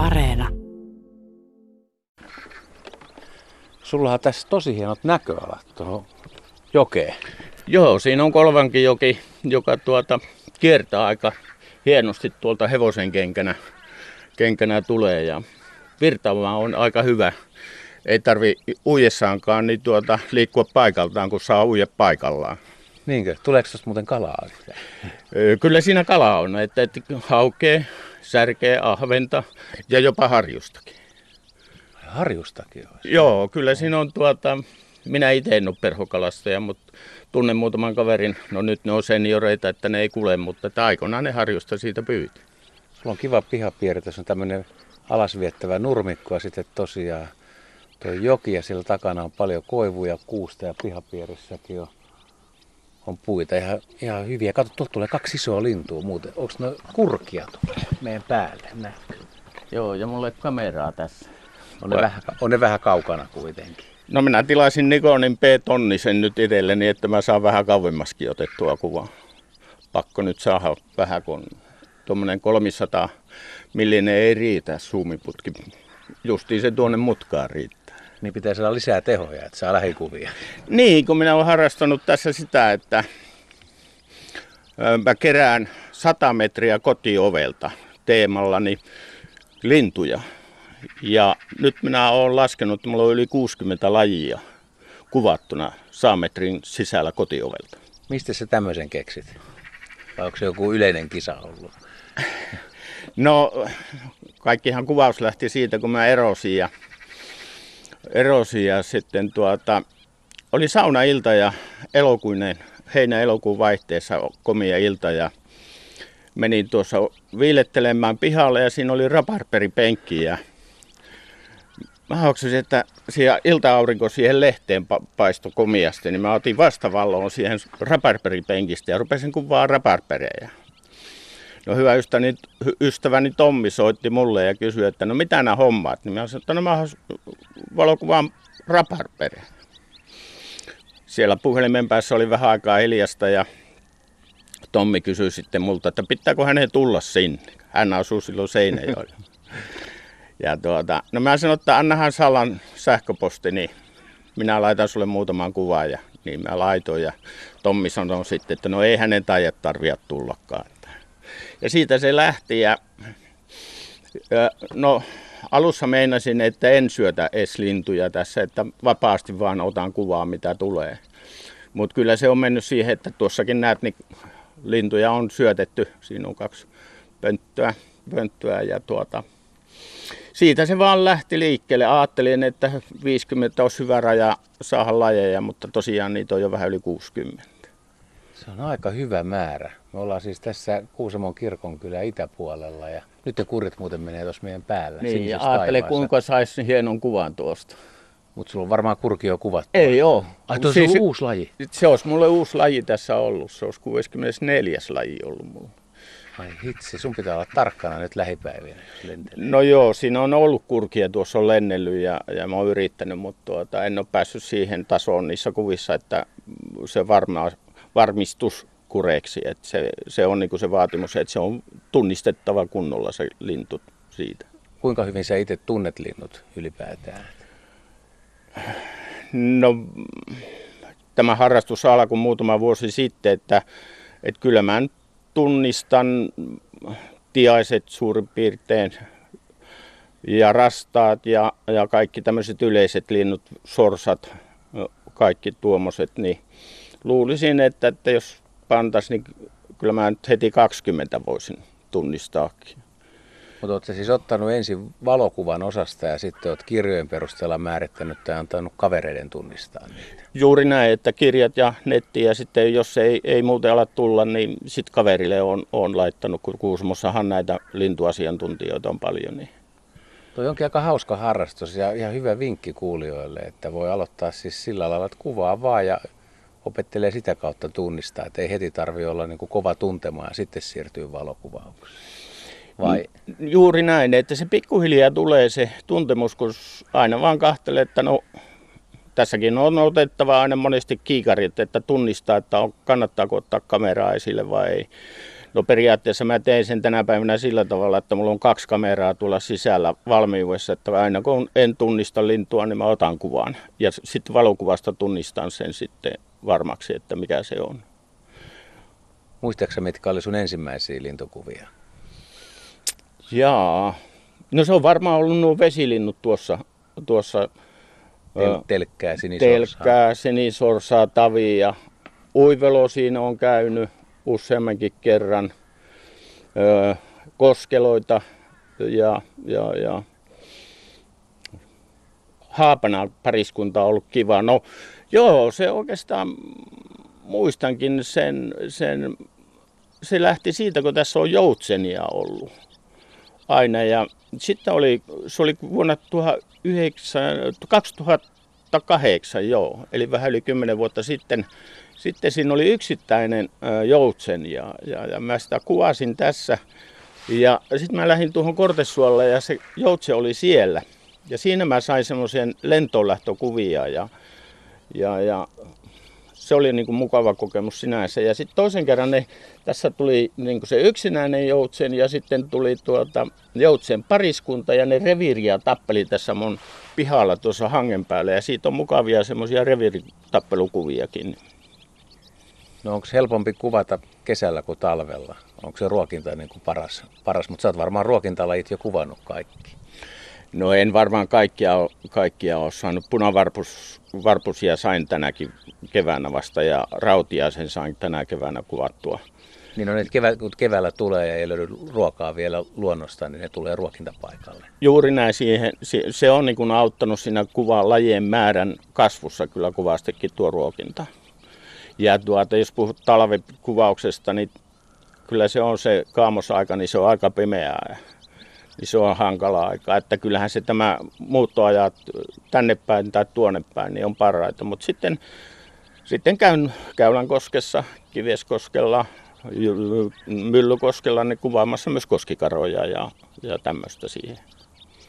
Areena. Sulla on tässä tosi hienot näköalat tuohon jokeen. Joo, siinä on Kolvankin joki, joka tuota kiertää aika hienosti tuolta hevosen kenkänä, kenkänä tulee ja virtaama on aika hyvä. Ei tarvi uijessaankaan niin tuota, liikkua paikaltaan, kun saa uija paikallaan. Niinkö? Tuleeko muuten kalaa? Kyllä siinä kalaa on, että, että haukee, särkeä, ahventa ja jopa harjustakin. Harjustakin on. Joo, kyllä siinä on tuota, minä itse en ole perhokalastaja, mutta tunnen muutaman kaverin, no nyt ne on senioreita, että ne ei kuule, mutta aikoinaan ne harjusta siitä pyyti. Sulla on kiva pihapiiri, tässä on tämmöinen alasviettävä nurmikko ja sitten tosiaan tuo joki ja siellä takana on paljon koivuja, kuusta ja pihapiirissäkin on, on puita ihan, ihan hyviä. Kato, tuolta tulee kaksi isoa lintua muuten. Onko ne kurkia tulee meidän päälle? Näkyy. Joo, ja mulle kameraa tässä. On ne, vähän, on ne vähän kaukana kuitenkin. No minä tilasin Nikonin P-tonnisen nyt itselleni, että mä saan vähän kauemmaskin otettua kuvaa. Pakko nyt saada vähän, kun tuommoinen 300 millinen ei riitä suumiputki. Justiin se tuonne mutkaan riittää. Niin pitää saada lisää tehoja, että saa lähikuvia. Niin, kun minä olen harrastanut tässä sitä, että mä kerään 100 metriä kotiovelta teemallani lintuja. Ja nyt minä olen laskenut, että minulla on yli 60 lajia kuvattuna 100 metrin sisällä kotiovelta. Mistä sä tämmöisen keksit? Vai onko se joku yleinen kisa ollut? No, kaikkihan kuvaus lähti siitä, kun mä erosin ja, erosin ja sitten tuota, oli saunailta ja elokuinen, heinä-elokuun vaihteessa komia ilta ja menin tuossa viilettelemään pihalle ja siinä oli raparperipenkki ja mä hoksasin, että siellä ilta-aurinko siihen lehteen paistoi komiasti, niin mä otin vastavalloon siihen raparperipenkistä ja rupesin kuvaa raparperejä. No hyvä ystäväni, ystäväni Tommi soitti mulle ja kysyi, että no mitä nämä hommaat. Niin mä sanoin, että no mä valokuvaan raparpere. Siellä puhelimen päässä oli vähän aikaa hiljasta ja Tommi kysyi sitten multa, että pitääkö hänen tulla sinne. Hän asuu silloin Seinäjoella. Ja tuota, no mä sanoin, että annahan Salan sähköposti, niin minä laitan sulle muutaman kuvan ja niin mä laitoin. Ja Tommi sanoi sitten, että no ei hänen taida tarvitse tullakaan. Ja siitä se lähti ja, ja no alussa meinasin, että en syötä edes lintuja tässä, että vapaasti vaan otan kuvaa mitä tulee. Mutta kyllä se on mennyt siihen, että tuossakin näet, niin lintuja on syötetty. Siinä on kaksi pönttöä, pönttöä ja tuota, siitä se vaan lähti liikkeelle. Ajattelin, että 50 olisi hyvä raja saada lajeja, mutta tosiaan niitä on jo vähän yli 60. Se on aika hyvä määrä. Me ollaan siis tässä Kuusamon kirkon kyllä itäpuolella ja nyt ne kurit muuten menee tuossa meidän päällä. Niin, ja ajattele kuinka saisi hienon kuvan tuosta. Mutta sulla on varmaan kurki jo kuvattu. Ei oo. Ai tuo siis, on uusi laji? Se olisi mulle uusi laji tässä ollut. Se olisi 64. laji ollut mulla. Ai hitsi, sun pitää olla tarkkana nyt lähipäivinä, jos No joo, siinä on ollut kurkia, tuossa on lennellyt ja, ja mä oon yrittänyt, mutta tuota, en ole päässyt siihen tasoon niissä kuvissa, että se varma, varmistus kureeksi. Että se, se on niin se vaatimus, että se on tunnistettava kunnolla se lintu siitä. Kuinka hyvin sä itse tunnet linnut ylipäätään? No, tämä harrastus alkoi muutama vuosi sitten, että, että kyllä mä tunnistan tiaiset suurin piirtein ja rastaat ja, ja kaikki tämmöiset yleiset linnut, sorsat, kaikki tuommoiset, niin luulisin, että, että jos pantas, niin kyllä mä nyt heti 20 voisin tunnistaakin. Mutta oletko siis ottanut ensin valokuvan osasta ja sitten olet kirjojen perusteella määrittänyt tai antanut kavereiden tunnistaa niitä? Juuri näin, että kirjat ja netti ja sitten jos ei, ei muuten ala tulla, niin sitten kaverille on, on laittanut, kun Kuusmossahan näitä lintuasiantuntijoita on paljon. Niin. Tuo onkin aika hauska harrastus ja ihan hyvä vinkki kuulijoille, että voi aloittaa siis sillä lailla, että kuvaa vaan ja opettelee sitä kautta tunnistaa, että ei heti tarvi olla niin kuin kova tuntema ja sitten siirtyy valokuvaukseen. Vai? Juuri näin, että se pikkuhiljaa tulee se tuntemus, kun aina vaan kahtelee, että no tässäkin on otettava aina monesti kiikarit, että tunnistaa, että on, kannattaako ottaa kameraa esille vai ei. No periaatteessa mä tein sen tänä päivänä sillä tavalla, että mulla on kaksi kameraa tuolla sisällä valmiudessa, että aina kun en tunnista lintua, niin mä otan kuvan. Ja sitten valokuvasta tunnistan sen sitten varmaksi, että mikä se on. Muistaaksä, mitkä oli sun ensimmäisiä lintukuvia? Jaa. No se on varmaan ollut nuo vesilinnut tuossa, tuossa Tel- telkkää, sinisorsaa. telkkää, sinisorsaa, tavia. Uivelo siinä on käynyt useammankin kerran. Öö, koskeloita ja, ja, ja haapana pariskunta on ollut kiva. No joo, se oikeastaan muistankin sen, sen, se lähti siitä, kun tässä on joutsenia ollut aina. Ja sitten oli, se oli vuonna 19, 2008, joo, eli vähän yli 10 vuotta sitten. Sitten siinä oli yksittäinen joutsen ja, ja, ja mä sitä kuvasin tässä. Ja sitten mä lähdin tuohon Kortesuolle ja se joutse oli siellä. Ja siinä mä sain semmoisen lentolähtökuvia ja, ja, ja se oli niin kuin mukava kokemus sinänsä. Ja sitten toisen kerran ne, tässä tuli niin kuin se yksinäinen joutsen ja sitten tuli tuota, joutsen pariskunta ja ne reviiriä tappeli tässä mun pihalla tuossa hangen päällä. Ja siitä on mukavia semmoisia reviiritappelukuviakin. No onko helpompi kuvata kesällä kuin talvella? Onko se ruokinta niin kuin paras, paras? Mutta sä oot varmaan ruokintalajit jo kuvannut kaikki. No en varmaan kaikkia, kaikkia ole saanut. Punavarpusia sain tänäkin keväänä vasta ja rautia sen sain tänä keväänä kuvattua. Niin on, että kevä, kun keväällä tulee ja ei löydy ruokaa vielä luonnosta, niin ne tulee ruokintapaikalle. Juuri näin. Siihen, se on niin kuin auttanut siinä kuvan lajien määrän kasvussa kyllä kuvastikin tuo ruokinta. Ja tuota, jos puhut talvikuvauksesta, niin kyllä se on se kaamosaika, niin se on aika pimeää niin se on hankala aika. Että kyllähän se tämä muuttoajat tänne päin tai tuonne päin niin on parhaita. Mutta sitten, sitten käyn Käylankoskessa, Kiveskoskella, Myllykoskella niin kuvaamassa myös koskikaroja ja, ja tämmöistä siihen.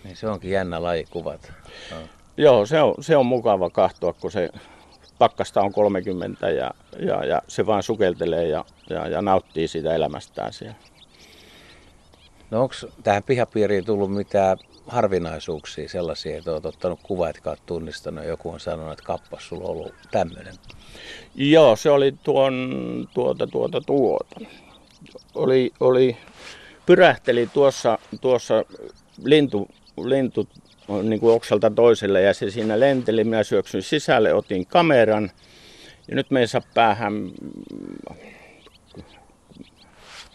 Niin se onkin jännä laji kuvat. No. Joo, se on, se on mukava kahtoa, kun se pakkasta on 30 ja, ja, ja se vaan sukeltelee ja, ja, ja nauttii siitä elämästään siellä. No onko tähän pihapiiriin tullut mitään harvinaisuuksia sellaisia, että olet ottanut kuva, että olet tunnistanut, joku on sanonut, että kappas, sulla on ollut tämmöinen? Joo, se oli tuon, tuota, tuota, tuota. Oli, oli, pyrähteli tuossa, tuossa lintu, lintu niin kuin oksalta toiselle ja se siinä lenteli. Minä syöksyn sisälle, otin kameran ja nyt me ei saa päähän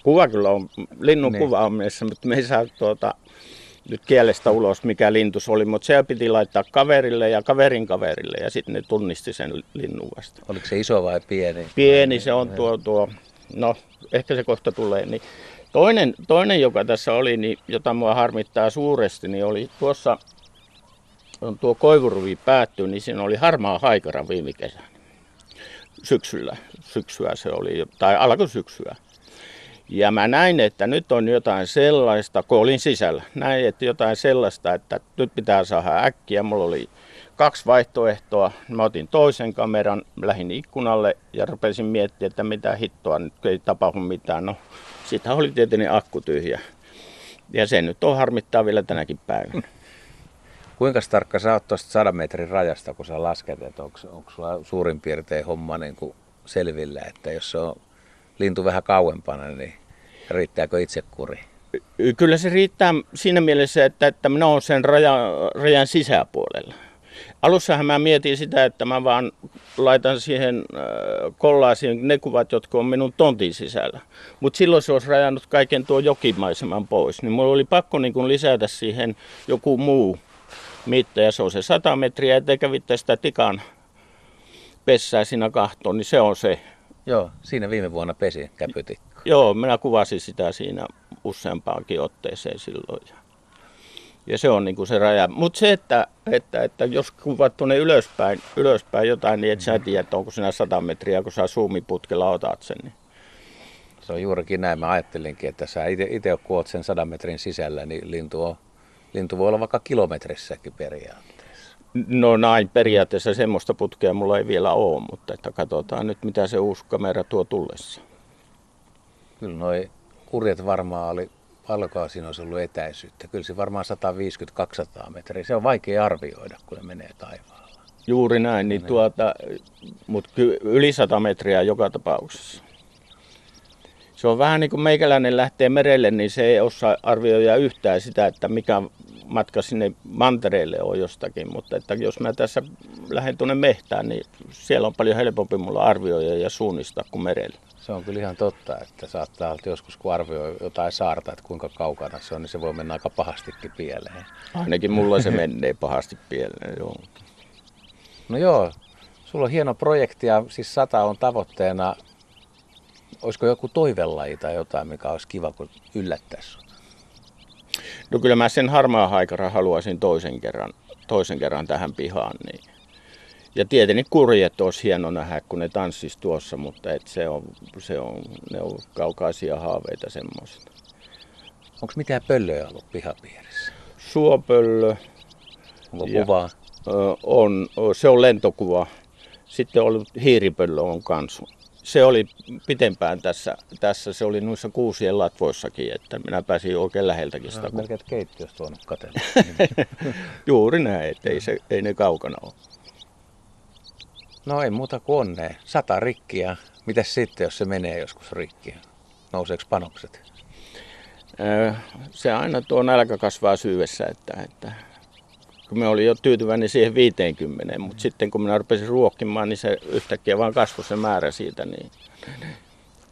Kuva kyllä on, linnun niin. kuva on mielessä, mutta me ei saa tuota, nyt kielestä ulos, mikä lintu se oli, mutta se piti laittaa kaverille ja kaverin kaverille ja sitten ne tunnisti sen linnun vasta. Oliko se iso vai pieni? Pieni se on tuo, tuo no ehkä se kohta tulee. Niin. Toinen, toinen, joka tässä oli, niin, jota mua harmittaa suuresti, niin oli tuossa, on tuo koivuruvi päättyy, niin siinä oli harmaa haikara viime kesänä. Syksyllä, syksyä se oli, tai alkusyksyä. Ja mä näin, että nyt on jotain sellaista, kun olin sisällä, näin, että jotain sellaista, että nyt pitää saada äkkiä. Mulla oli kaksi vaihtoehtoa. Mä otin toisen kameran, lähin ikkunalle ja rupesin miettimään, että mitä hittoa, nyt ei tapahdu mitään. No, sitä oli tietenkin akku tyhjä. Ja se nyt on harmittaa vielä tänäkin päivänä. Kuinka tarkka sä oot tuosta sadan metrin rajasta, kun sä lasket, että onko, onko sulla suurin piirtein homma niin kuin että jos se on lintu vähän kauempana, niin riittääkö itse kuri? Kyllä se riittää siinä mielessä, että, että minä olen sen rajan, rajan sisäpuolella. Alussahan mä mietin sitä, että mä vaan laitan siihen kollaasiin ne kuvat, jotka on minun tontin sisällä. Mutta silloin se olisi rajannut kaiken tuo jokimaiseman pois. Niin mulla oli pakko niin kun lisätä siihen joku muu mitta, ja se on se 100 metriä, ettei kävitte sitä tikan pessää siinä kahtoon, niin se on se. Joo, siinä viime vuonna pesi käpytikko. Joo, minä kuvasin sitä siinä useampaankin otteeseen silloin. Ja se on niin kuin se raja. Mutta se, että, että, että jos kuvat tuonne ylöspäin, ylöspäin jotain, niin et sä tiedä, että onko siinä 100 metriä, kun sä suumiputkella otat sen. Niin. Se on juurikin näin. Mä ajattelinkin, että sä itse kun oot sen 100 metrin sisällä, niin lintu, on, lintu voi olla vaikka kilometrissäkin periaatteessa. No näin, periaatteessa semmoista putkea mulla ei vielä ole, mutta että katsotaan nyt mitä se uusi kamera tuo tullessa. Kyllä noi kurjet varmaan oli, paljonkaan siinä olisi ollut etäisyyttä. Kyllä se varmaan 150-200 metriä. Se on vaikea arvioida, kun ne menee taivaalla. Juuri näin, niin tuota, mutta yli 100 metriä joka tapauksessa. Se on vähän niin kuin meikäläinen lähtee merelle, niin se ei osaa arvioida yhtään sitä, että mikä matka sinne mantereelle on jostakin. Mutta että jos mä tässä lähden tuonne mehtään, niin siellä on paljon helpompi mulla arvioida ja suunnistaa kuin merellä. Se on kyllä ihan totta, että saattaa olla joskus, kun arvioi jotain saarta, että kuinka kaukana se on, niin se voi mennä aika pahastikin pieleen. Ainakin mulla se menee pahasti pieleen, joo. No joo, sulla on hieno projekti ja siis sata on tavoitteena. Olisiko joku toivelaji tai jotain, mikä olisi kiva, kun yllättäisi? No kyllä mä sen harmaa haikara haluaisin toisen kerran, toisen kerran tähän pihaan. Niin. Ja tietenkin kurjet olisi hieno nähdä, kun ne tanssis tuossa, mutta et se on, se on, ne on kaukaisia haaveita semmoista. Onko mitään pöllöjä ollut pihapiirissä? Suopöllö. Onko ja, kuvaa? On, se on lentokuva. Sitten on ollut hiiripöllö on kanssa se oli pitempään tässä, tässä, se oli noissa kuusien latvoissakin, että minä pääsin oikein läheltäkin sitä. Melkein keittiöstä tuonut katsella. Juuri näin, että ei, se, ei ne kaukana ole. No ei muuta kuin onnea. Sata rikkiä. Mitäs sitten, jos se menee joskus rikki? Nouseeko panokset? Se aina tuo nälkä kasvaa syvessä, että, että kun me olin jo tyytyväinen siihen 50, mutta sitten kun minä rupesin ruokkimaan, niin se yhtäkkiä vaan kasvoi se määrä siitä. Niin...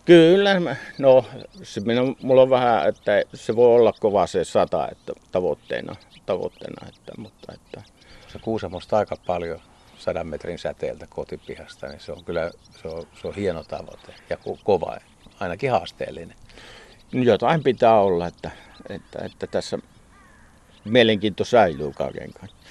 Kyllä, no se minun, mulla on vähän, että se voi olla kova se sata että tavoitteena, tavoitteena että, mutta että... Se Kuusamosta aika paljon sadan metrin säteeltä kotipihasta, niin se on kyllä se on, se on hieno tavoite ja ko- kova, ainakin haasteellinen. Jotain pitää olla, että, että, että tässä mielenkiinto säilyy kaiken kaikkiaan.